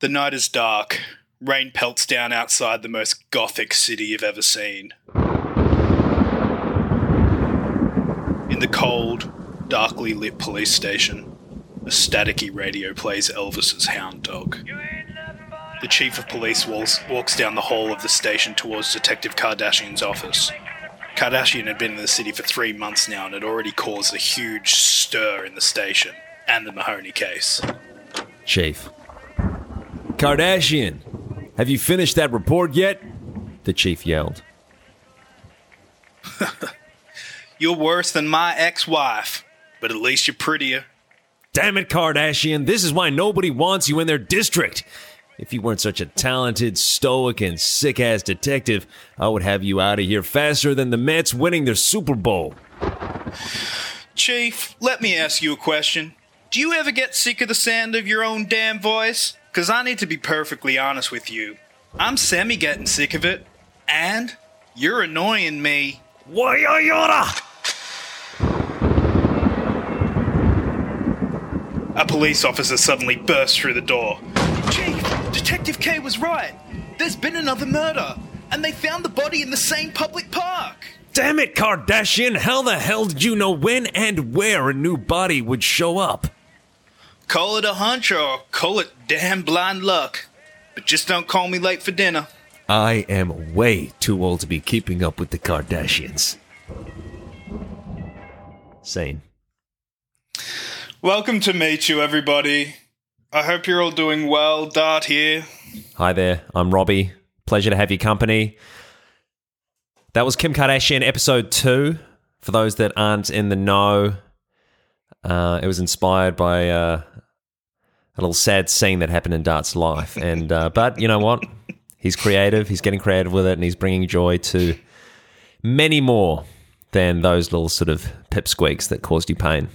The night is dark. Rain pelts down outside the most gothic city you've ever seen. In the cold, darkly lit police station, a staticky radio plays Elvis's hound dog. The chief of police walks, walks down the hall of the station towards Detective Kardashian's office. Kardashian had been in the city for three months now and had already caused a huge stir in the station and the Mahoney case. Chief. Kardashian, have you finished that report yet? The chief yelled. You're worse than my ex wife, but at least you're prettier. Damn it, Kardashian, this is why nobody wants you in their district. If you weren't such a talented, stoic, and sick ass detective, I would have you out of here faster than the Mets winning their Super Bowl. Chief, let me ask you a question. Do you ever get sick of the sound of your own damn voice? Because I need to be perfectly honest with you. I'm semi getting sick of it, and you're annoying me. Why, Yoda? A police officer suddenly bursts through the door. Chief, Detective K was right. There's been another murder, and they found the body in the same public park. Damn it, Kardashian, how the hell did you know when and where a new body would show up? Call it a hunch or call it damn blind luck. But just don't call me late for dinner. I am way too old to be keeping up with the Kardashians. Sane. Welcome to meet you, everybody. I hope you're all doing well. Dart here. Hi there, I'm Robbie. Pleasure to have your company. That was Kim Kardashian episode two. For those that aren't in the know, uh, it was inspired by uh, a little sad scene that happened in Dart's life. And uh, but you know what? He's creative. He's getting creative with it, and he's bringing joy to many more than those little sort of pipsqueaks that caused you pain.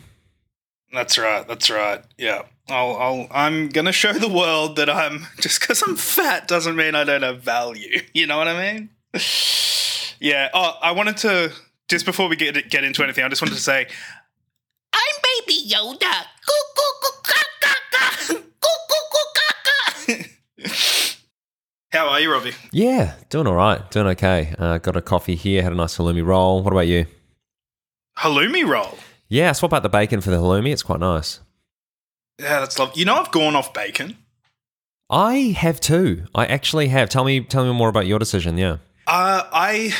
That's right. That's right. Yeah. I'll, I'm going to show the world that I'm just because I'm fat doesn't mean I don't have value. You know what I mean? yeah. Oh, I wanted to, just before we get, get into anything, I just wanted to say, I'm Baby Yoda. Goo, goo, goo, How are you, Robbie? Yeah, doing all right, doing okay. Uh, got a coffee here, had a nice halloumi roll. What about you? Halloumi roll. Yeah, I swap out the bacon for the halloumi. It's quite nice. Yeah, that's lovely. You know, I've gone off bacon. I have too. I actually have. Tell me, tell me more about your decision. Yeah. Uh, I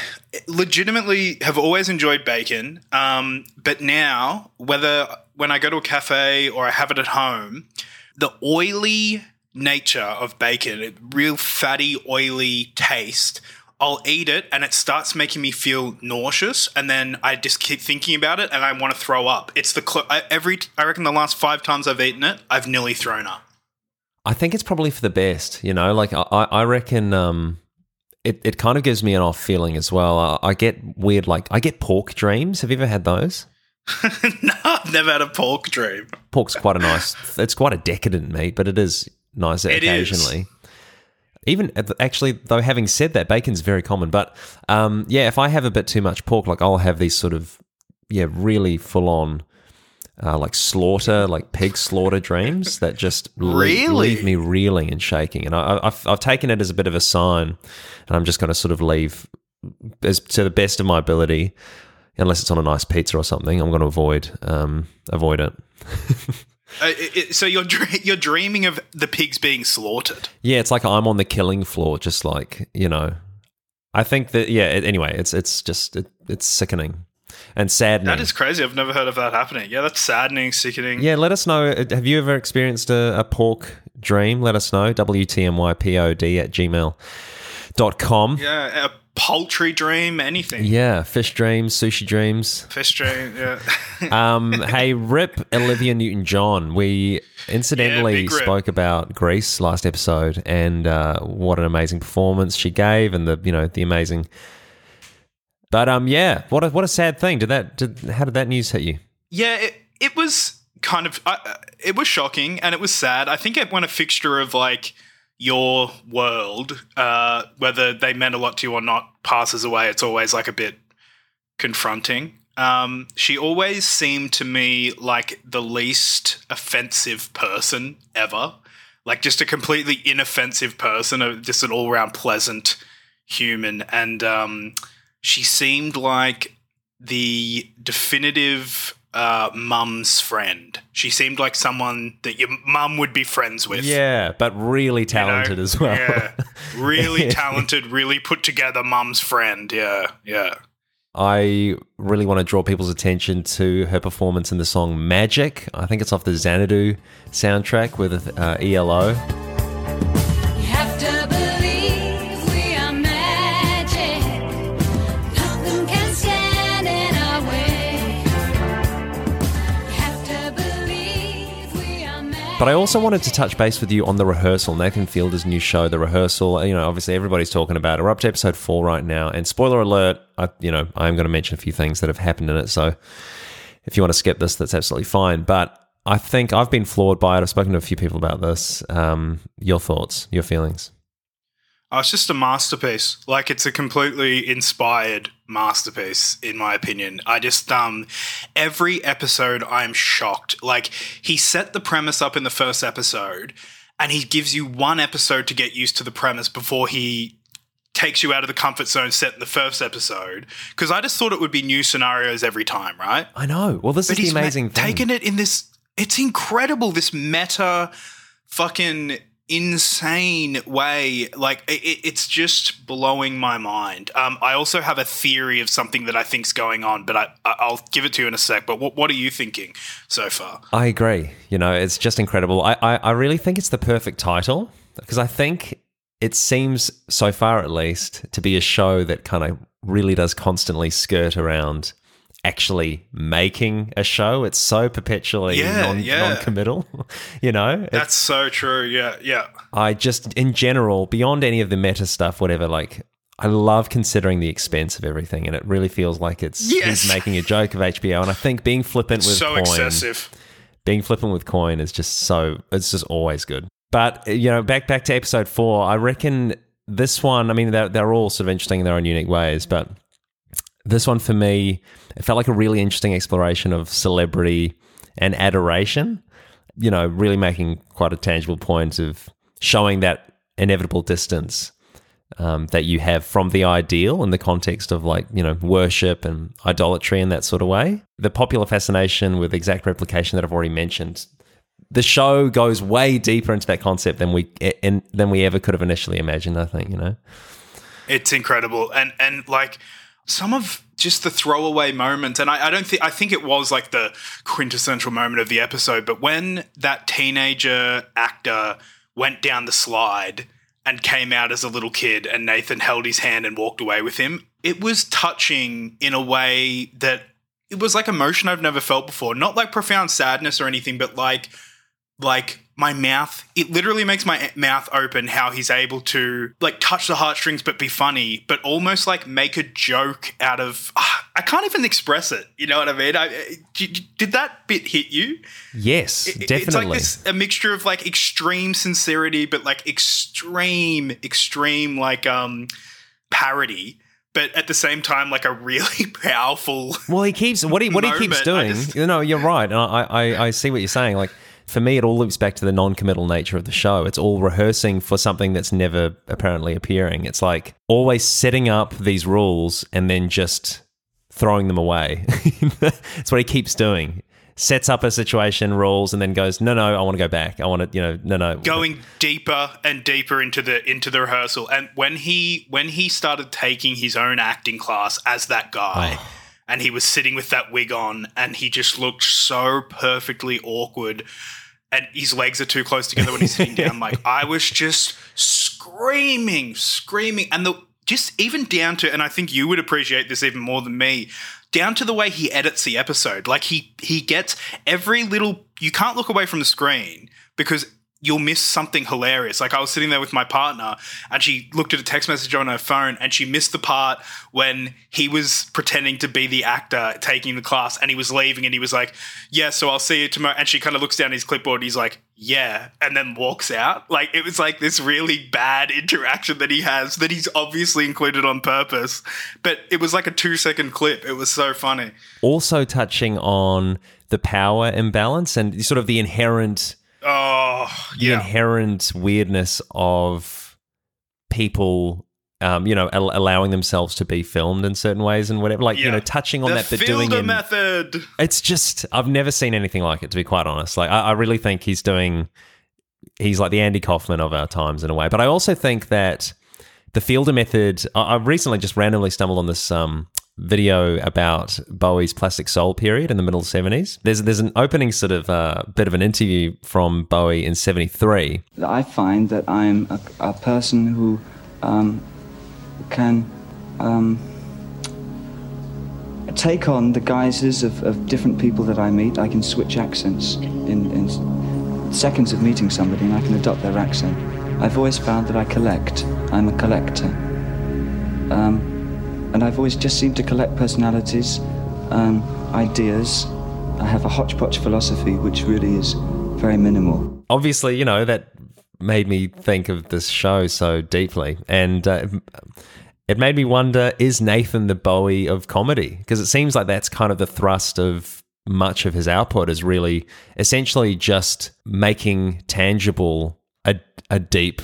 legitimately have always enjoyed bacon, um, but now whether when I go to a cafe or I have it at home, the oily nature of bacon, real fatty, oily taste. I'll eat it and it starts making me feel nauseous, and then I just keep thinking about it and I want to throw up. It's the cl- every I reckon the last five times I've eaten it, I've nearly thrown up. I think it's probably for the best. You know, like I, I reckon. Um, it, it kind of gives me an off feeling as well. I, I get weird, like I get pork dreams. Have you ever had those? no, I've never had a pork dream. Pork's quite a nice. It's quite a decadent meat, but it is nice It occasionally. is. Even actually, though, having said that, bacon's very common. But um, yeah, if I have a bit too much pork, like I'll have these sort of yeah, really full on. Uh, like slaughter, like pig slaughter dreams that just Really? leave me reeling and shaking, and I, I've I've taken it as a bit of a sign, and I'm just going to sort of leave as to the best of my ability, unless it's on a nice pizza or something. I'm going to avoid um, avoid it. Uh, it, it- so you're you're dreaming of the pigs being slaughtered. Yeah, it's like I'm on the killing floor, just like you know. I think that yeah. It, anyway, it's it's just it, it's sickening and saddening. That is crazy. I've never heard of that happening. Yeah, that's saddening, sickening. yeah, let us know. uh, Have you ever experienced a, a pork dream? Let us know. WTMYPOD at gmail.com. Yeah, a poultry dream, anything. Yeah, fish dreams, sushi dreams. Fish dream, yeah. Um, hey, rip Olivia Newton John. We incidentally rip. spoke about Grease last episode and uh, what an amazing performance she gave, and the you know the amazing. But um, yeah, what a what a sad thing. Did that? Did, how did that news hit you? yeah, it, it was kind of, uh, it was shocking and it was sad. I think it went a fixture of like your world, uh, whether they meant a lot to you or not, passes away, it's always like a bit confronting. Um, she always seemed to me like the least offensive person ever. like just a completely inoffensive person, a- just an all round pleasant human, and um, she seemed like the definitive uh, mum's friend. She seemed like someone that your mum would be friends with. Yeah, but really you know? talented as well. Yeah, really talented, really put together mum's friend. Yeah, yeah. I really want to draw people's attention to her performance in the song Magic. I think it's off the Xanadu soundtrack with uh, ELO. But I also wanted to touch base with you on the rehearsal, Nathan Fielder's new show, The Rehearsal. You know, obviously everybody's talking about it. We're up to episode four right now, and spoiler alert, I, you know, I'm going to mention a few things that have happened in it. So if you want to skip this, that's absolutely fine. But I think I've been floored by it. I've spoken to a few people about this. Um, your thoughts, your feelings? Oh, it's just a masterpiece. Like it's a completely inspired masterpiece, in my opinion. I just um every episode I'm shocked. Like he set the premise up in the first episode, and he gives you one episode to get used to the premise before he takes you out of the comfort zone set in the first episode. Because I just thought it would be new scenarios every time, right? I know. Well, this But is the he's ma- amazing thing. taken it in this. It's incredible. This meta, fucking insane way. Like it, it- it's just blowing my mind. Um, I also have a theory of something that I think's going on, but I I'll give it to you in a sec. But what what are you thinking so far? I agree. You know, it's just incredible. I, I, I really think it's the perfect title because I think it seems, so far at least, to be a show that kind of really does constantly skirt around actually making a show. It's so perpetually Yeah, non, yeah. non-committal, you know? That's so true. Yeah, yeah. I just, in general, beyond any of the meta stuff, whatever, like, I love considering the expense of everything, and it really feels like it's Yes. he's making a joke of HBO. And I think being flippant with so coin, excessive. being flippant with coin is just so it's just always good. But you know, back back to episode four, I reckon this one. I mean, they're they're all sort of interesting in their own unique ways, but this one for me, it felt like a really interesting exploration of celebrity and adoration. You know, really making quite a tangible point of showing that inevitable distance um, that you have from the ideal in the context of like you know worship and idolatry in that sort of way. The popular fascination with exact replication that I've already mentioned. The show goes way deeper into that concept than we than we ever could have initially imagined. I think you know. It's incredible, and and like some of just the throwaway moments, and I, I don't think I think it was like the quintessential moment of the episode. But when that teenager actor went down the slide and came out as a little kid, and Nathan held his hand and walked away with him, it was touching in a way that it was like emotion I've never felt before. Not like profound sadness or anything, but like like my mouth it literally makes my mouth open how he's able to like touch the heartstrings but be funny but almost like make a joke out of ah, i can't even express it you know what i mean I, did, did that bit hit you Yes, It- definitely. it's like this a mixture of like extreme sincerity but like extreme extreme like um parody but at the same time like a really powerful Well, he keeps what he what he keeps doing. just- you know, you're right, and I, I I see what you're saying. Like for me, it all loops back to the non-committal nature of the show. It's all rehearsing for something that's never apparently appearing. It's like always setting up these rules and then just throwing them away. That's what he keeps doing. Sets up a situation, rules, and then goes, "No, no, I want to go back. I want to, you know, no, no." going deeper and deeper into the into the rehearsal and when he when he started taking his own acting class as that guy Oh. And he was sitting with that wig on and he just looked so perfectly awkward. And his legs are too close together when he's sitting down. Like i was just screaming screaming. And the just even down to and i think you would appreciate this even more than me down to the way he edits the episode. Like he he gets every little you can't look away from the screen because you'll miss something hilarious. Like I was sitting there with my partner and she looked at a text message on her phone and she missed the part when he was pretending to be the actor taking the class and he was leaving and he was like, Yeah, so I'll see you tomorrow. And she kind of looks down his clipboard and he's like, Yeah, and then walks out. Like it was like this really bad interaction that he has that he's obviously included on purpose. But it was like a two second clip. It was so funny. also touching on the power imbalance and sort of the inherent Oh the yeah. inherent weirdness of people, um, you know, al- allowing themselves to be filmed in certain ways and whatever. Like, you know, touching on the that, but doing Fielder it. method. It's just I've never seen anything like it. To be quite honest, like I, I really think he's doing. He's like the Andy Kaufman of our times in a way, but I also think that the Fielder method. I, I recently just randomly stumbled on this um, video about Bowie's Plastic Soul period in the middle seventies. There's there's an opening sort of uh, bit of an interview from Bowie in seventy three. I find that I'm a, a person who um, can um, take on the guises of, of different people that I meet. I can switch accents in, in seconds of meeting somebody and I can adopt their accent. I've always found that I collect. I'm a collector. Um, and I've always just seemed to collect personalities, um, ideas. I have a hodgepodge philosophy, which really is very minimal. obviously, you know, that made me think of this show so deeply. And uh, it made me wonder is Nathan the Bowie of comedy? Because it seems like that's kind of the thrust of much of his output is really essentially just making tangible a, a deep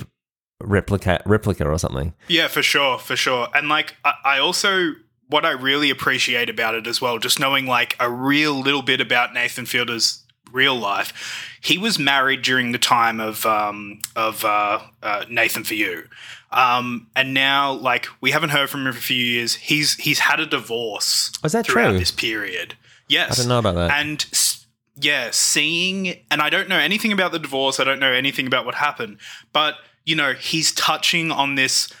replica replica or something. Yeah, for sure, for sure. And like, I, I also what I really appreciate about it as well, just knowing like a real little bit about Nathan Fielder's real life. He was married during the time of um, of uh, uh, Nathan for You, um, and now like we haven't heard from him for a few years. He's he's had a divorce. Is that throughout true? this period? Yes, I didn't know about that. And s- yeah, seeing, and I don't know anything about the divorce. I don't know anything about what happened, but you know, he's touching on this,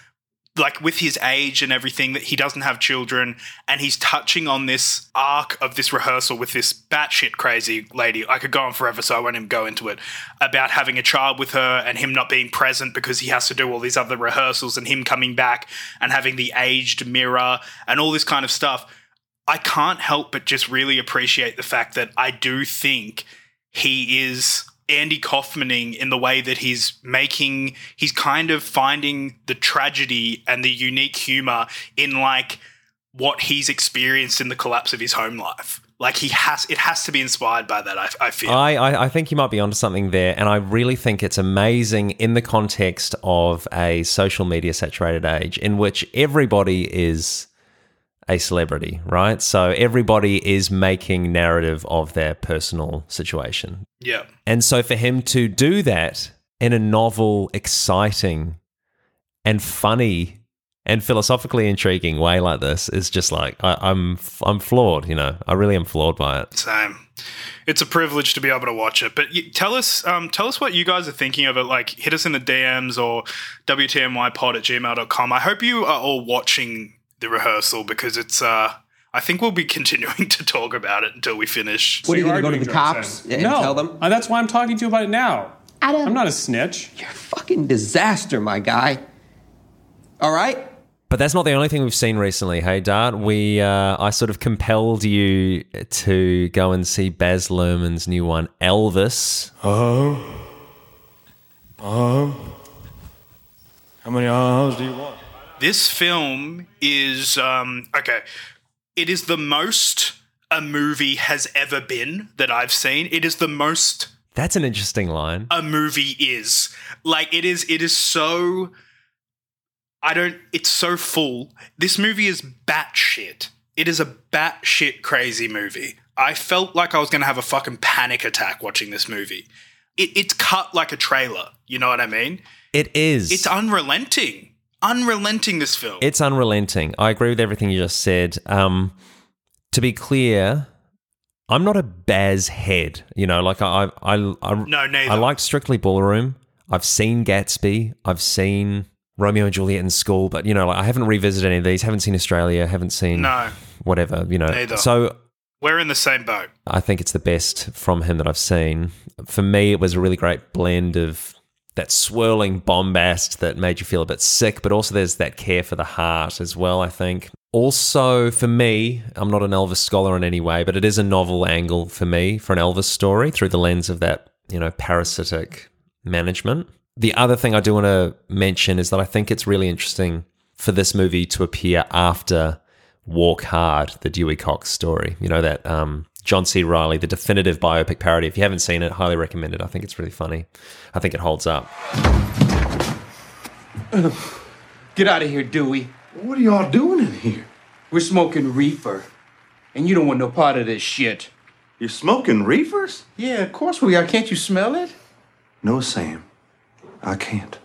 like with his age and everything, that he doesn't have children, and he's touching on this arc of this rehearsal with this batshit crazy lady. I could go on forever, so I won't even go into it. About having a child with her and him not being present because he has to do all these other rehearsals, and him coming back and having the aged mirror and all this kind of stuff. I can't help but just really appreciate the fact that I do think he is Andy Kaufmaning in the way that he's making, he's kind of finding the tragedy and the unique humor in like what he's experienced in the collapse of his home life. Like he has, it has to be inspired by that. I, I feel. I, I, I think you might be onto something there, and I really think it's amazing in the context of a social media saturated age in which everybody is a celebrity, right? So everybody is making narrative of their personal situation. yeah, And so for him to do that in a novel, exciting, and funny and philosophically intriguing way like this is just like I, I'm I'm floored, you know. I really am floored by it. same. It's a privilege to be able to watch it. But tell us, um, tell us what you guys are thinking of it. Like, hit us in the DMs or WTMYpod at gmail.com. I hope you are all watching the rehearsal because it's. Uh, I think we'll be continuing to talk about it until we finish. What are you you going to go to the cops and no, tell them? Uh, that's why I'm talking to you about it now. Adam. I'm not a snitch. You're a fucking disaster, my guy. All right? But that's not the only thing we've seen recently. Hey, Dart, we uh, I sort of compelled you to go and see Baz Luhrmann's new one, Elvis. Oh. Oh. How many ohs do you want? This film is um, okay. It is the most a movie has ever been that I've seen. It is the most That's an interesting line. a movie is. Like it is it is so I don't it's so full. This movie is batshit. It is a batshit crazy movie. I felt like I was gonna have a fucking panic attack watching this movie. It, it's cut like a trailer. You know what I mean? It is. It's unrelenting. Unrelenting this film. It's unrelenting. I agree with everything you just said. Um, to be clear, I'm not a Baz head. You know, like I, I, I, I No, neither. I liked Strictly Ballroom. I've seen Gatsby. I've seen Romeo and Juliet in school, but you know, like I haven't revisited any of these. Haven't seen Australia. Haven't seen no. whatever. You know, Neither. so We're in the same boat. I think it's the best from him that I've seen. For me, it was a really great blend of that swirling bombast that made you feel a bit sick, but also there's that care for the heart as well, I think. Also, for me, I'm not an Elvis scholar in any way, but it is a novel angle for me for an Elvis story through the lens of that, you know, parasitic management. The other thing I do want to mention is that I think it's really interesting for this movie to appear after Walk Hard, the Dewey Cox story. You know, that um, John C. Reilly, the definitive biopic parody. If you haven't seen it, highly recommend it. I think it's really funny. I think it holds up. Get out of here, Dewey. What are y'all doing in here? We're smoking reefer. And you don't want no part of this shit. You're smoking reefers? Yeah, of course we are. Can't you smell it? No, Sam. I can't.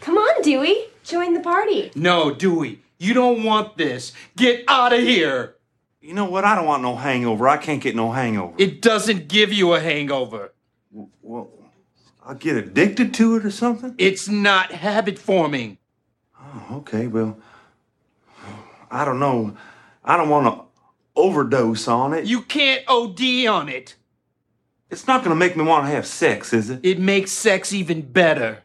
Come on, Dewey. Join the party. No, Dewey. You don't want this. Get out of here. You know what? I don't want no hangover. I can't get no hangover. It doesn't give you a hangover. Well, I'll get addicted to it or something? It's not habit forming. Oh, okay, well, I don't know. I don't want to overdose on it. You can't OD on it. It's not going to make me want to have sex, is it? It makes sex even better.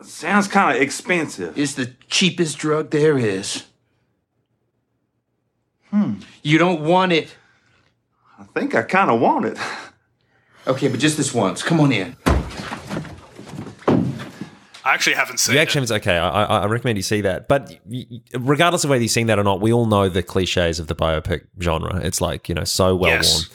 Sounds kind of expensive. It's the cheapest drug there is. Hmm. You don't want it. I think I kind of want it. Okay, but just this once. Come on in. I actually haven't seen You it. actually haven't- okay. I, I I recommend you see that. But y- y- regardless of whether you've seen that or not, we all know the cliches of the biopic genre. It's like you know so well Yes.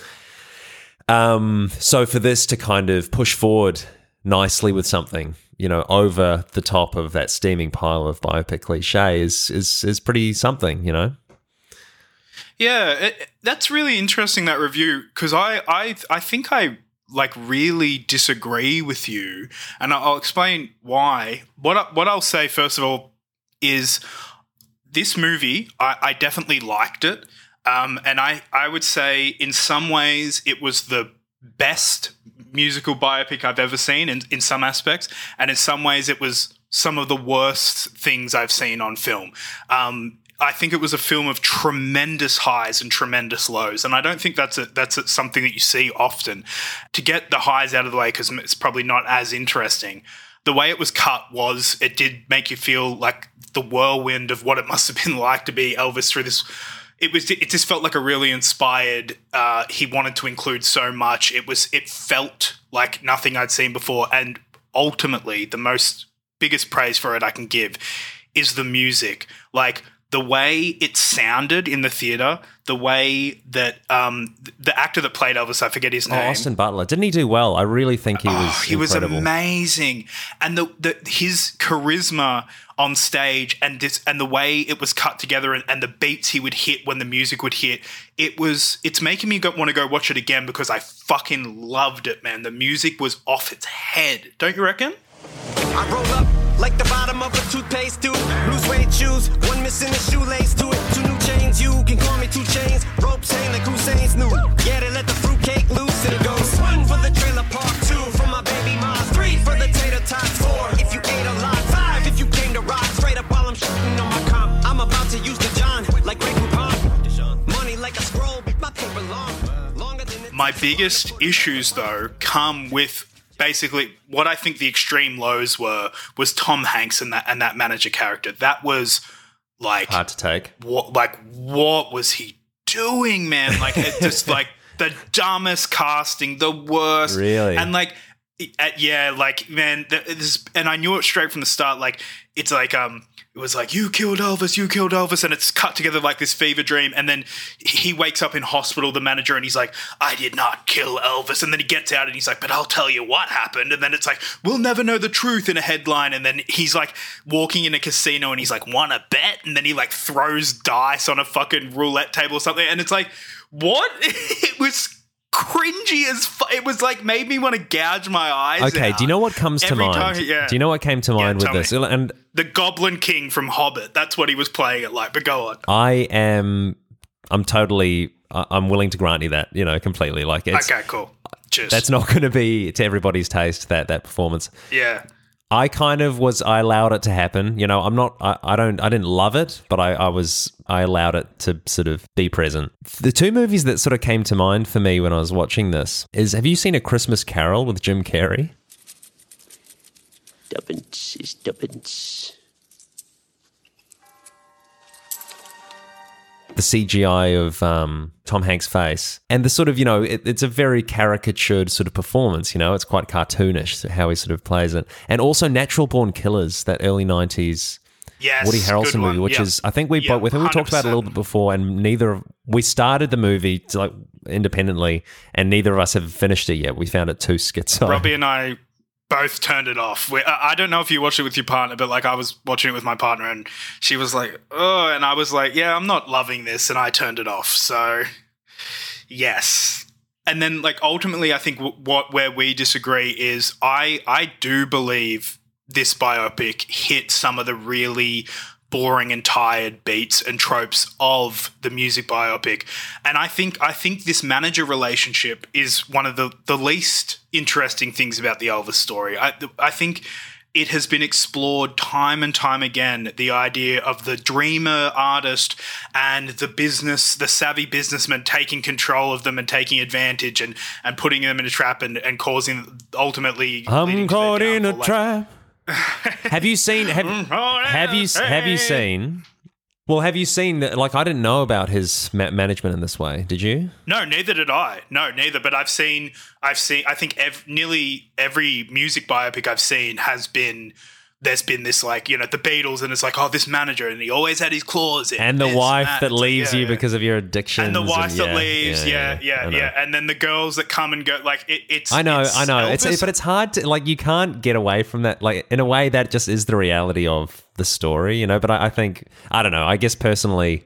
worn. Um, so for this to kind of push forward nicely with something, you know, over the top of that steaming pile of biopic cliche is is is pretty something. You know. Yeah, it, that's really interesting that review because I, I I think I like really disagree with you, and I'll explain why. What I, what I'll say first of all is this movie I, I definitely liked it, um, and I I would say in some ways it was the best musical biopic I've ever seen in, in some aspects, and in some ways it was some of the worst things I've seen on film. Um, I think it was a film of tremendous highs and tremendous lows, and I don't think that's a, that's a, something that you see often. To get the highs out of the way, because it's probably not as interesting. The way it was cut was it did make you feel like the whirlwind of what it must have been like to be Elvis through this it was it just felt like a really inspired uh he wanted to include so much it was it felt like nothing i'd seen before and ultimately the most biggest praise for it i can give is the music like the way it sounded in the theater the way that um the actor that played elvis i forget his Oh, name Austin Butler didn't he do well? I really think he was. Oh, he was incredible. amazing, and the, the his charisma on stage and this and the way it was cut together and, and the beats he would hit when the music would hit. It was it's making me go, want to go watch it again because I fucking loved it, man. The music was off its head, don't you reckon? Like the bottom of a toothpaste tube. Blue suede shoes, one missing a shoelace to it. Two new chains, you can call me two chains. Ropes hang like Hussein's new. Yeah, they let the fruitcake loose and it goes one for the trailer park, two for my baby mom, three for the tater tots, four if you ate a lot, five if you came to rock straight up while I'm shitting on my comp. I'm about to use the John like Grey Poupon. Money like a scroll, my paper long, longer than. My biggest issues though come with basically what I think the extreme lows were was Tom Hanks and that and that manager character. That was like hard to take. what like what was he doing, man? Like it just like the dumbest casting, the worst. Really? And like yeah, like man, this, and I knew it straight from the start. Like it's like um, it was like you killed Elvis, you killed Elvis, and it's cut together like this fever dream. And then he wakes up in hospital, the manager, and he's like, I did not kill Elvis. And then he gets out and he's like, but I'll tell you what happened. And then it's like, we'll never know the truth in a headline. And then he's like walking in a casino and he's like, wanna bet? And then he like throws dice on a fucking roulette table or something. And it's like, what? it was cringy as fu- it was like made me want to gouge my eyes Okay, out. do you know what comes to Every mind? time- yeah. Do you know what came to mind with this? me. And the Goblin King from Hobbit. That's what he was playing it like. But go on. I am, I'm totally, I'm willing to grant you that, you know, completely. Like it's okay, cool. Cheers. that's not going to be to everybody's taste that that performance. yeah. I kind of was. I allowed it to happen. You know, I'm not. I, I don't. I didn't love it, but I, I was. I allowed it to sort of be present. The two movies that sort of came to mind for me when I was watching this is: Have you seen A Christmas Carol with Jim Carrey? Stubbins, Stubbins. the CGI of um, Tom Hanks' face, and the sort of you know it, it's a very caricatured sort of performance. You know, it's quite cartoonish how he sort of plays it, and also Natural Born Killers, that early '90s Yes, Woody Harrelson movie, which Yeah. is I think we Yeah, both I think we talked about it a little bit before, and neither of we started the movie to, like independently, and neither of us have finished it yet. We found it too schizo. Robbie and I both turned it off. We, I don't know if you watched it with your partner, but like I was watching it with my partner, and she was like, "Oh," and I was like, "Yeah, I'm not loving this," and I turned it off. So, yes. And then, like, ultimately, I think w- what where we disagree is I I do believe this biopic hit some of the really boring and tired beats and tropes of the music biopic. And I think I think this manager relationship is one of the the least interesting things about the Elvis story. I I think it has been explored time and time again the idea of the dreamer artist and the business the savvy businessman taking control of them and taking advantage and and putting them in a trap and, and causing ultimately I'm caught in a trap. Have you seen have, oh, have you have you seen well have you seen like I didn't know about his ma- management in this way did you No, neither did I. No, neither. But I've seen, I've seen, I think ev- nearly every music biopic I've seen has been, there's been this like, you know, the Beatles, and it's like, oh, this manager, and he always had his claws in. and the wife that. that leaves yeah, you yeah. because of your addiction And the wife that yeah, leaves, yeah, yeah, yeah, and then the girls that come and go, like it, it's. I know, it's I know. It's Elvis. but it's hard to like you can't get away from that. Like in a way, that just is the reality of the story, you know. But I, I think I don't know. I guess personally,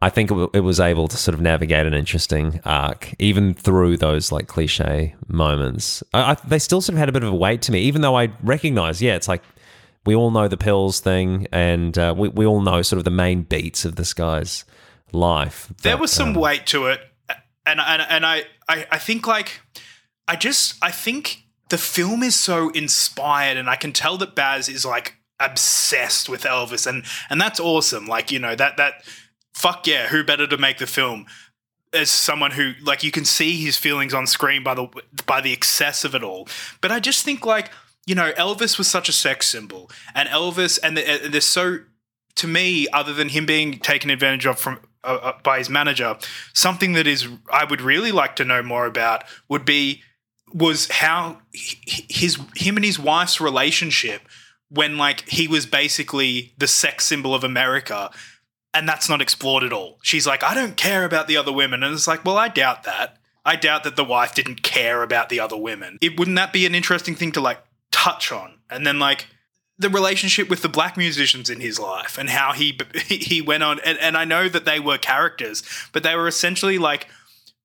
I think it, w- it was able to sort of navigate an interesting arc, even through those like cliche moments. I, I, they still sort of had a bit of a weight to me, even though I recognize, yeah, it's like we all know the pills thing, and uh, we we all know sort of the main beats of this guy's life. there was some um, weight to it and and, and I, I i think like i just i think the film is so inspired and i can tell that baz is like obsessed with elvis and and that's awesome like you know that that fuck yeah who better to make the film as someone who like you can see his feelings on screen by the by the excess of it all. But i just think like you know elvis was such a sex symbol and elvis and, the, there's so to me, other than him being taken advantage of from uh, uh, by his manager, something that is I would really like to know more about would be was how his him and his wife's relationship when like he was basically the sex symbol of America and that's not explored at all. She's like, I don't care about the other women. And it's like, well, I doubt that. I doubt that the wife didn't care about the other women. It wouldn't that be an interesting thing to like touch on? And then like the relationship with the black musicians in his life and how he he went on and, and I know that they were characters, but they were essentially like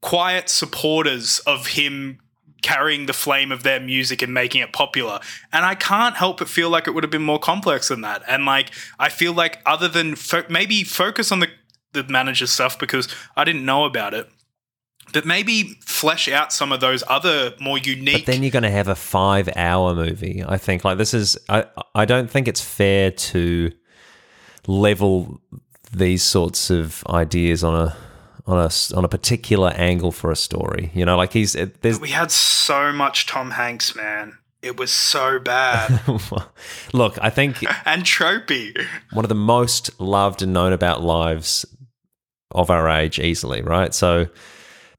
quiet supporters of him carrying the flame of their music and making it popular. And I can't help but feel like it would have been more complex than that. And like I feel like other than fo- maybe focus on the the manager stuff because I didn't know about it. But maybe flesh out some of those other more unique But then you're going to have a five-hour movie. I think like this is. I I don't think it's fair to level these sorts of ideas on a on a on a particular angle for a story. You know, like he's it, there's We had so much Tom Hanks, man. It was so bad look. I think and tropey. one of the most loved and known about lives of our age easily, right? So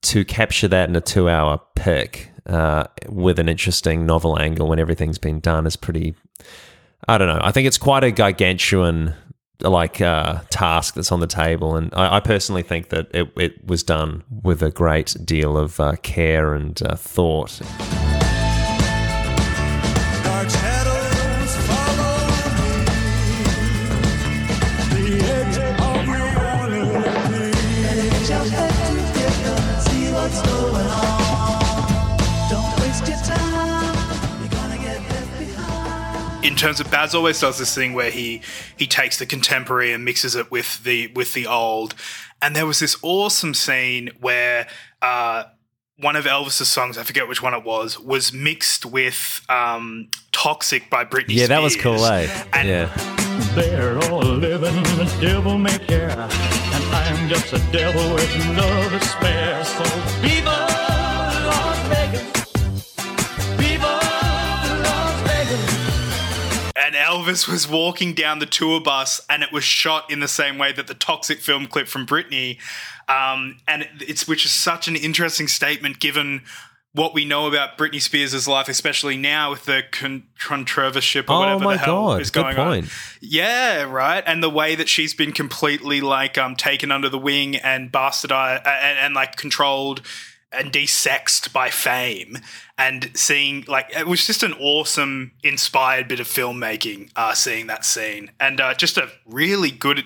to capture that in a two hour pick uh, with an interesting novel angle when everything's been done is pretty. I don't know. I think it's quite a gargantuan like uh, task that's on the table, and I, I personally think that it, it was done with a great deal of uh, care and uh, thought. In terms of Baz always does this thing where he he takes the contemporary and mixes it with the with the old. And there was this awesome scene where uh, one of Elvis's songs, I forget which one it was, was mixed with um, "Toxic" by Britney. Yeah, that was cool, eh? And yeah. They're all living in devil may care, and I'm just a devil with no despair. So viva Elvis was walking down the tour bus, and it was shot in the same way that the Toxic film clip from Britney, um, and it's which is such an interesting statement given what we know about Britney Spears' life, especially now with the con- controversy or Oh whatever my the hell God, is good going point. on. Yeah, right. And the way that she's been completely like um taken under the wing and bastardized and, and like controlled and desexed by fame and seeing like it was just an awesome inspired bit of filmmaking uh seeing that scene. And uh just a really good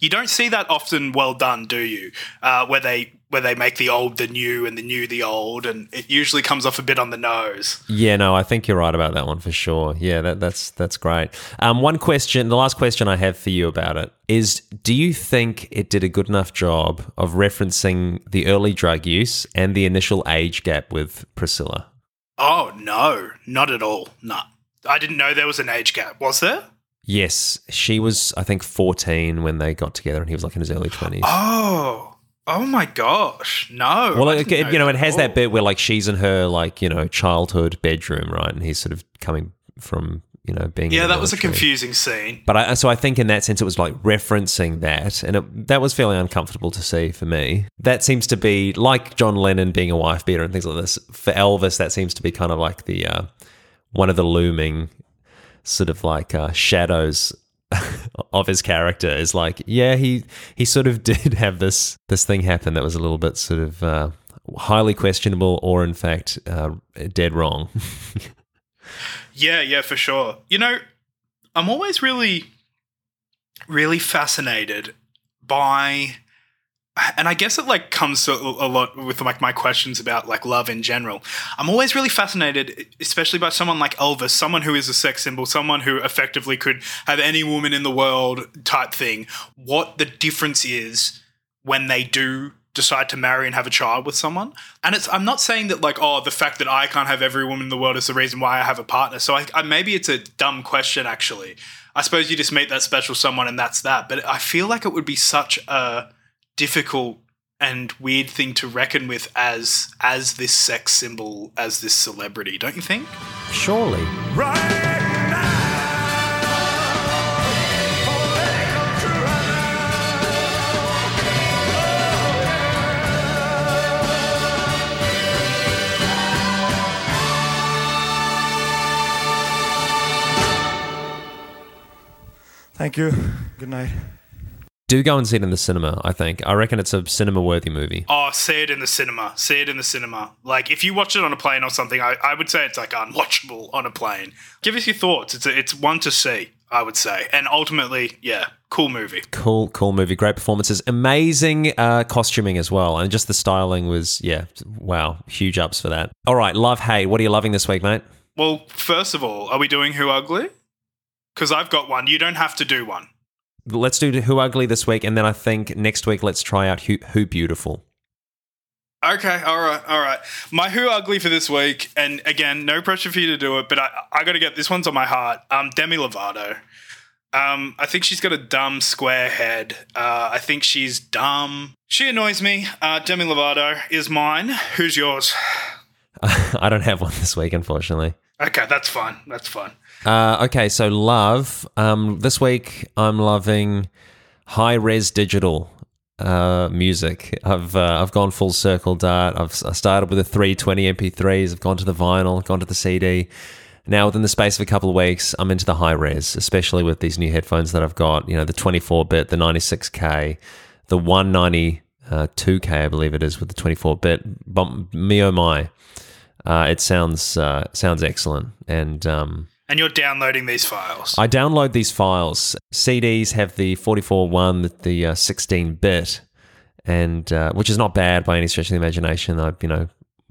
you don't see that often well done do you uh where they where they make the old the new and the new the old and it usually comes off a bit on the nose Yeah, no, I think you're right about that one for sure. Yeah, that, that's that's great. Um, one question, the last question I have for you about it is: Do you think it did a good enough job of referencing the early drug use and the initial age gap with Priscilla? oh no not at all no i didn't know there was an age gap was there Yes, she was, I think, 14 when they got together, and he was like in his early 20s. oh oh my gosh no well, it, it- you know, it has at that bit where like she's in her like you know childhood bedroom, right, and he's sort of coming from you know being in yeah that was a confusing scene But I, so I think in that sense, it was like referencing that, and it, that was fairly uncomfortable to see for me. That seems to be like John Lennon being a wife beater and things like this. For Elvis, that seems to be kind of like the uh, one of the looming sort of like uh, shadows of his character. Is like, yeah, he he sort of did have this this thing happen that was a little bit sort of uh, highly questionable, or in fact, uh, dead wrong. Yeah, yeah, for sure. You know, I'm always really, really fascinated by, and I guess it like comes to a lot with like my questions about like love in general. I'm always really fascinated, especially by someone like Elvis, someone who is a sex symbol, someone who effectively could have any woman in the world type thing. What the difference is when they do decide to marry and have a child with someone. And it's I'm not saying that like oh the fact that I can't have every woman in the world is the reason why I have a partner. So I, I maybe it's a dumb question actually. I suppose you just meet that special someone and that's that. But I feel like it would be such a difficult and weird thing to reckon with as as this sex symbol as this celebrity, don't you think? Surely. Right now. Thank you. Good night. Do go and see it in the cinema. I think. I reckon it's a cinema-worthy movie. Oh, see it in the cinema. See it in the cinema. Like if you watch it on a plane or something, I, I would say it's like unwatchable on a plane. Give us your thoughts. It's a, it's one to see, I would say. And ultimately, yeah, cool movie. Cool, cool movie. Great performances. Amazing uh, costuming as well. And just the styling was, yeah, wow. Huge ups for that. All right, love, hate. What are you loving this week, mate? Well, first of all, are we doing Who Ugly? Because I've got one. You don't have to do one. Let's do Who Ugly this week. And then I think next week, let's try out Who, Who Beautiful. Okay, all right, all right. My Who Ugly for this week, and again, no pressure for you to do it, but I, I got to get this one's on my heart. Um, Demi Lovato. Um, I think she's got a dumb square head. Uh, I think she's dumb. She annoys me. Uh, Demi Lovato is mine. Who's yours? I don't have one this week, unfortunately. Okay, that's fine. That's fine. Uh, okay, so love. Um, this week I'm loving high res digital uh, music. I've uh, I've gone full circle, Dart. I've I started with the 320 MP3s. I've gone to the vinyl, gone to the CD. Now, within the space of a couple of weeks, I'm into the high res, especially with these new headphones that I've got. You know, the 24 bit, the 96k, the 192k, I believe it is, with the 24 bit. Me oh my, uh, it sounds uh, sounds excellent, and um, And you're downloading these files. I download these files. CDs have the 44.1, the, the uh, 16 bit, and uh, which is not bad by any stretch of the imagination. I you know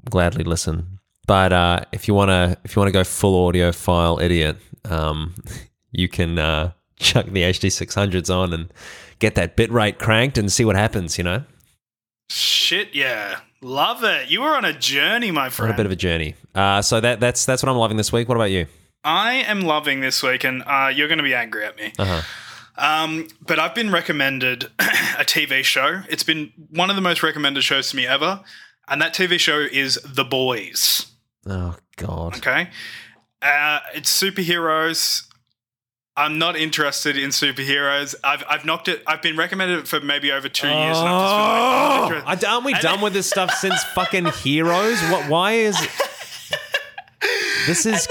gladly listen. But uh, if you wanna if you wanna go full audiophile idiot, um, you can uh, chuck the HD 600s on and get that bit rate cranked and see what happens. You know, Shit, yeah. Love it. You were on a journey, my on friend. a bit of a journey. Uh, so that that's that's what I'm loving this week. What about you? I am loving this week, and uh, you're going to be angry at me. Uh huh. Um, but I've been recommended a TV show. It's been one of the most recommended shows to me ever. And that TV show is The Boys. Oh God. Okay. Uh, it's superheroes. I'm not interested in superheroes. I've I've knocked it. I've been recommended it for maybe over two years, and I've just been like, I'm not. I- aren't we And done then- with this stuff since fucking Heroes? What? Why is this is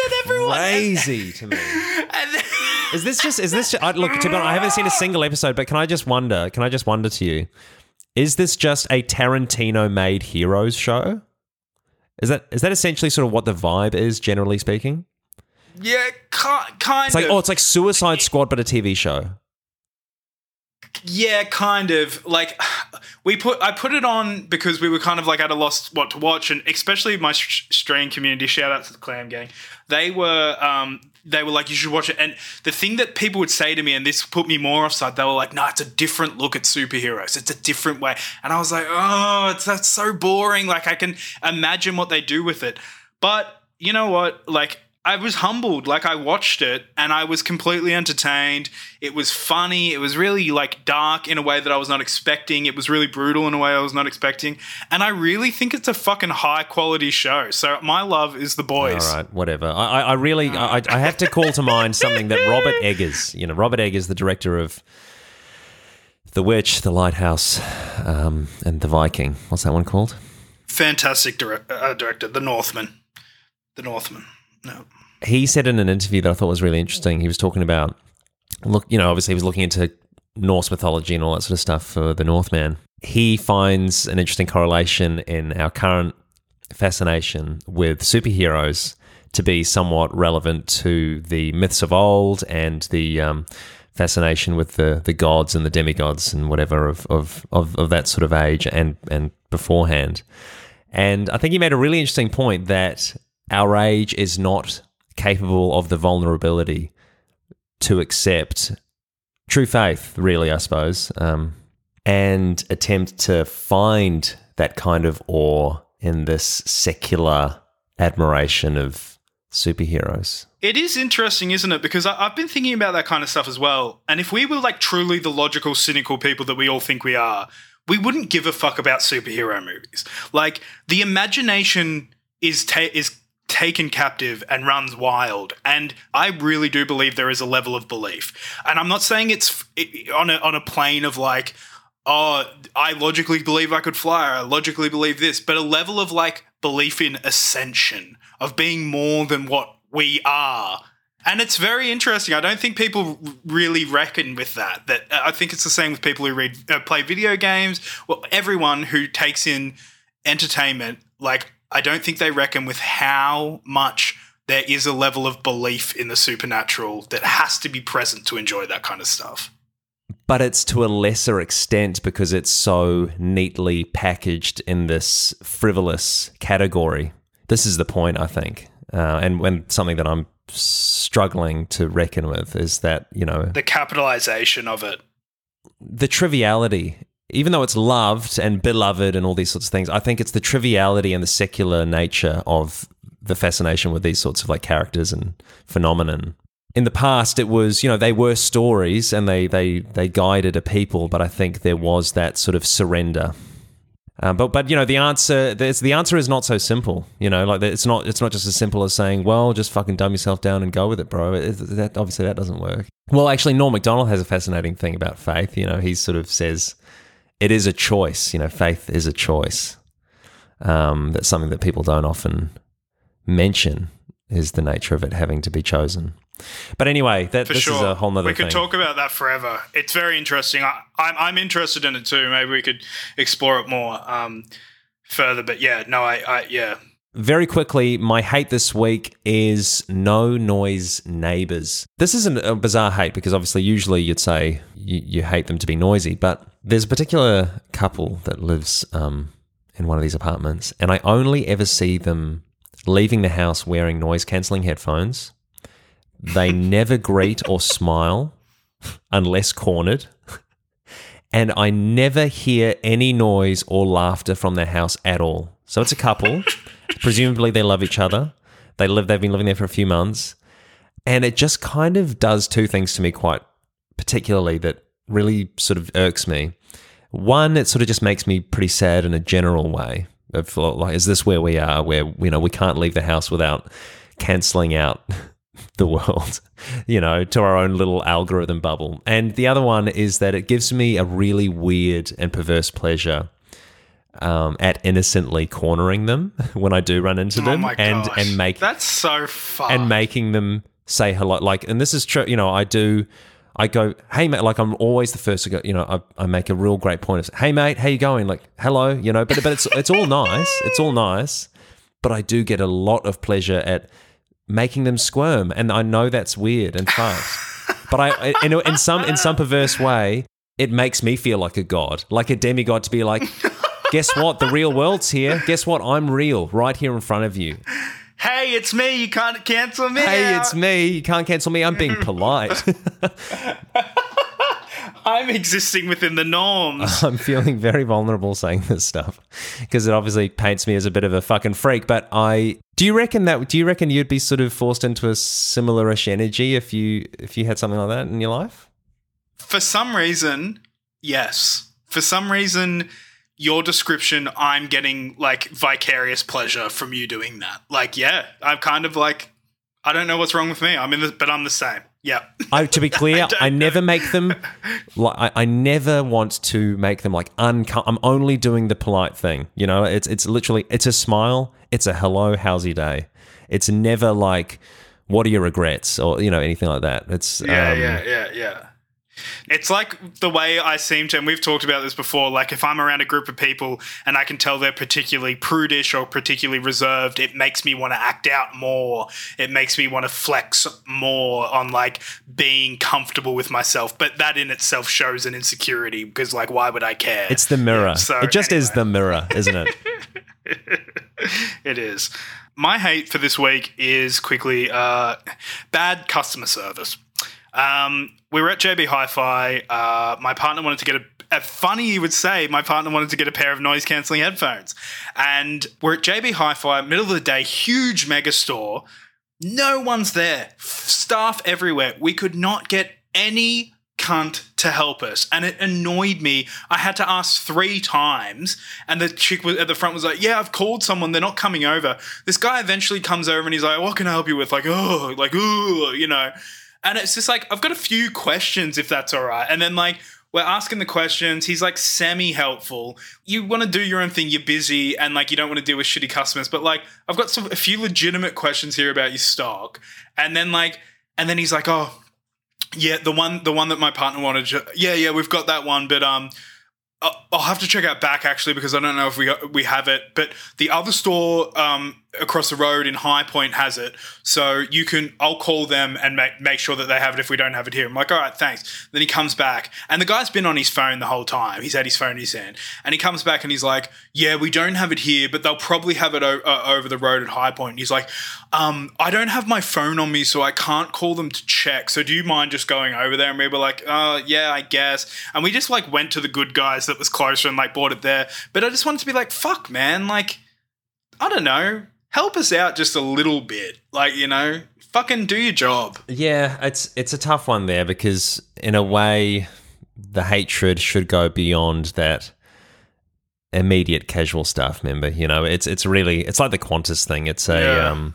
crazy to me? Is this just? Is this? Just, I, look, to be honest, I haven't seen a single episode, but can I just wonder? Can I just wonder to you? Is this just a Tarantino-made Heroes show? Is that is that essentially sort of what the vibe is, generally speaking? Yeah, ki- kind It's like of. oh, it's like Suicide Squad, but a TV show. Yeah, kind of. Like we put I put it on because we were kind of like at a loss what to watch and especially my strain community shout out to the clam gang. They were um they were like you should watch it. And the thing that people would say to me and this put me more offside they were like no it's a different look at superheroes. It's a different way. And I was like oh it's that's so boring. Like I can imagine what they do with it. But you know what? Like I was humbled. Like I watched it and I was completely entertained. It was funny. It was really like dark in a way that I was not expecting. It was really brutal in a way I was not expecting. And I really think it's a fucking high quality show. So my love is the boys. All right, whatever. I, I, really, I, I have to call to mind something that Robert Eggers, you know, Robert Eggers, the director of The Witch, The Lighthouse, um, and The Viking. What's that one called? Fantastic direct, uh, director, The Northman. The Northman. He said in an interview that I thought was really interesting. He was talking about, look, you know, obviously he was looking into Norse mythology and all that sort of stuff for the Northman. He finds an interesting correlation in our current fascination with superheroes to be somewhat relevant to the myths of old and the um, fascination with the, the gods and the demigods and whatever of, of, of, of that sort of age and, and beforehand. And I think he made a really interesting point that our age is not capable of the vulnerability to accept true faith, really, I suppose, um, and attempt to find that kind of awe in this secular admiration of superheroes. It is interesting, isn't it? Because I, I've been thinking about that kind of stuff as well. And if we were like truly the logical, cynical people that we all think we are, we wouldn't give a fuck about superhero movies. Like the imagination is ta- is taken captive and runs wild. And I really do believe there is a level of belief. And I'm not saying it's it, on a on a plane of like, oh, I logically believe I could fly. Or I logically believe this, but a level of like belief in ascension of being more than what we are. And it's very interesting. I don't think people really reckon with that. That I think it's the same with people who read, uh, play video games. Well, everyone who takes in entertainment, like I don't think they reckon with how much there is a level of belief in the supernatural that has to be present to enjoy that kind of stuff. But it's to a lesser extent because it's so neatly packaged in this frivolous category. This is the point, I think. Uh, and when something that I'm struggling to reckon with is that, you know, The capitalization of it. the triviality, even though it's loved and beloved and all these sorts of things, I think it's the triviality and the secular nature of the fascination with these sorts of like characters and phenomenon. In the past, it was you know they were stories and they they they guided a people, but I think there was that sort of surrender. Um, but but you know the answer the answer is not so simple. You know like it's not it's not just as simple as saying well just fucking dumb yourself down and go with it, bro. It, that obviously that doesn't work. Well, actually, Norm Macdonald has a fascinating thing about faith. You know, he sort of says it is a choice. You know, faith is a choice. Um, that's something that people don't often mention is the nature of it having to be chosen. But anyway, that For this sure. is a whole nother we could thing. talk about that forever. It's very interesting. I, I'm, I'm interested in it too. Maybe we could explore it more um, further. But yeah, no, I, I yeah. Very quickly, my hate this week is no noise neighbors. This isn't a bizarre hate because obviously, usually you'd say you, you hate them to be noisy, but there's a particular couple that lives um, in one of these apartments, and I only ever see them leaving the house wearing noise cancelling headphones. They never greet or smile unless cornered. And I never hear any noise or laughter from their house at all. So it's a couple. Presumably they love each other. They live they've been living there for a few months. And it just kind of does two things to me quite particularly that really sort of irks me. One, it sort of just makes me pretty sad in a general way. Of like, is this where we are? Where you know we can't leave the house without cancelling out the world, you know, to our own little algorithm bubble. And the other one is that it gives me a really weird and perverse pleasure um, at innocently cornering them when I do run into Oh them my and gosh. and make That's so fun. and making them say hello. Like, and this is true. You know, I do. I go, hey mate. Like, I'm always the first to go. You know, I, I make a real great point of, hey mate, how you going? Like, hello. You know, but but it's it's all nice. It's all nice. But I do get a lot of pleasure at making them squirm, and I know that's weird and fucked. but I, in, in some in some perverse way, it makes me feel like a god, like a demigod, to be like. Guess what? The real world's here. Guess what? I'm real right here in front of you. Hey, it's me. You can't cancel me. Hey, out. it's me. You can't cancel me. I'm being polite. I'm existing within the norms. I'm feeling very vulnerable saying this stuff because it obviously paints me as a bit of a fucking freak. But I do you reckon that do you reckon you'd be sort of forced into a similar-ish energy if you if you had something like that in your life? For some reason, yes. For some reason, your description, I'm getting like vicarious pleasure from you doing that. Like, yeah, I'm kind of like, I don't know what's wrong with me. I'm in the, but I'm the same. Yeah. I, to be clear, don't I, never make them. Like, I, I never want to make them like uncom. I'm only doing the polite thing. You know, it's it's literally it's a smile. It's a hello, how's your day. It's never like, what are your regrets or you know anything like that. It's Yeah, um, yeah, yeah, yeah. It's like the way I seem to, and we've talked about this before. Like, if I'm around a group of people and I can tell they're particularly prudish or particularly reserved, it makes me want to act out more. It makes me want to flex more on like being comfortable with myself. But that in itself shows an insecurity because, like, why would I care? It's the mirror. so it just is the mirror, isn't it? it is. My hate for this week is quickly uh, bad customer service. Um, we were at JB Hi-Fi. Uh, my partner wanted to get a. Uh, funny you would say, my partner wanted to get a pair of noise cancelling headphones, and we're at JB Hi-Fi, middle of the day, huge mega store. No one's there. Staff everywhere. We could not get any cunt to help us. And it annoyed me. I had to ask three times. And the chick at the front was like, Yeah, I've called someone. They're not coming over. This guy eventually comes over and he's like, What can I help you with? Like, oh, like, oh, you know. And it's just like, I've got a few questions if that's all right. And then, like, we're asking the questions. He's like semi helpful. You want to do your own thing. You're busy and like you don't want to deal with shitty customers. But like, I've got some a few legitimate questions here about your stock. And then like, and then he's like, oh, yeah, the one the one that my partner wanted. Yeah, yeah, we've got that one, but um. I'll have to check out back actually because I don't know if we we have it. But the other store um, across the road in High Point has it, so you can. I'll call them and make make sure that they have it if we don't have it here. I'm like, all right, thanks. Then he comes back, and the guy's been on his phone the whole time. He's had his phone in his hand, and he comes back and he's like, yeah, we don't have it here, but they'll probably have it o- uh, over the road at High Point. And he's like, um, I don't have my phone on me, so I can't call them to check. So do you mind just going over there? And we were like, uh, yeah, I guess. And we just like went to the good guys that was closer and like bought it there. But I just wanted to be like, fuck, man, like, I don't know, help us out just a little bit. Like, you know, fucking do your job. Yeah, it's it's a tough one there because in a way the hatred should go beyond that immediate casual staff member, you know. It's it's really it's like the Qantas thing. It's a Yeah. um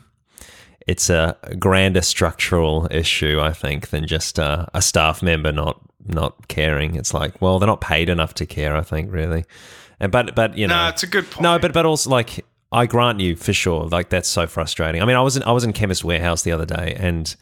it's a grander structural issue, I think, than just uh, a staff member not not caring. It's like, well, they're not paid enough to care, I think, really. And but but you know, No, it's a good point. no, but but also like I grant you for sure, like that's so frustrating. I mean, I was in I was in Chemist Warehouse the other day, and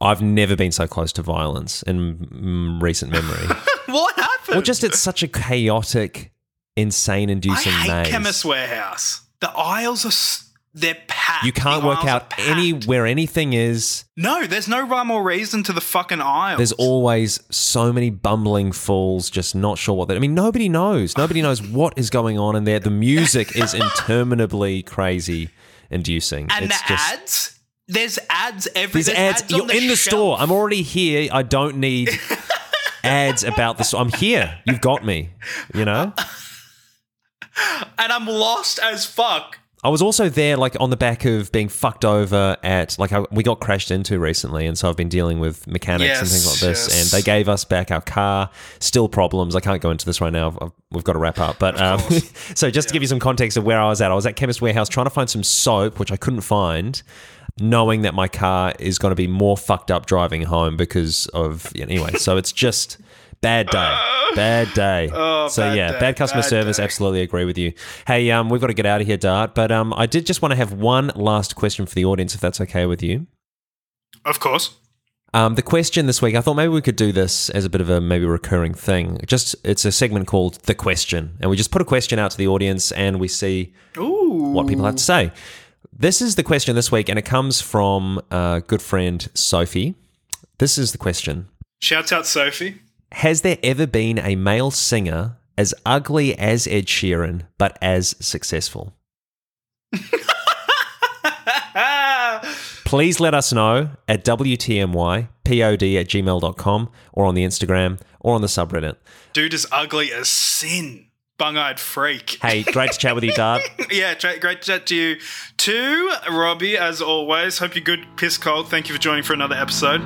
I've never been so close to violence in recent memory. what happened? well, just it's such a chaotic, insane inducing I hate maze. Chemist Warehouse. The aisles are s- they're packed. you can't The work out any where anything is. No, there's no rhyme or reason to the fucking aisles. There's always so many bumbling fools just not sure what they I mean, nobody knows. Nobody knows what is going on in there. The music is interminably crazy inducing. and it's the just ads. There's ads every. These there's ads, ads you're in the shelf. store. I'm already here. I don't need ads about the store. I'm here. You've got me. You know? and I'm lost as fuck. I was also there, like on the back of being fucked over at, like I, we got crashed into recently, and so I've been dealing with mechanics and things like this. yes. And they gave us back our car. Still problems. I can't go into this right now. I've- We've got to wrap up. But um, so just to give you some context of where I was at, I was at Chemist Warehouse trying to find some soap, which I couldn't find. knowing that my car is going to be more fucked up driving home because of anyway. So it's just bad day, bad day. Oh, so bad yeah, day, bad customer bad service. day. Absolutely agree with you. Hey, um, we've got to get out of here, Dart. But um, I did just want to have one last question for the audience, if that's okay with you. Of course. Um, the question this week, I thought maybe we could do this as a bit of a maybe recurring thing. Just it's a segment called the question, and we just put a question out to the audience, and we see what people have to say. This is the question this week, and it comes from uh, good friend Sophie. This is the question: Shouts out Sophie. Has there ever been a male singer as ugly as Ed Sheeran but as successful? Please let us know at WTMYPOD at gmail.com or on the Instagram or on the subreddit. Dude is ugly as sin. Bung eyed freak. Hey, great to chat with you, Dart. yeah, tra- great to chat to you too, Robbie, as always. Hope you're good, piss cold. Thank you for joining for another episode.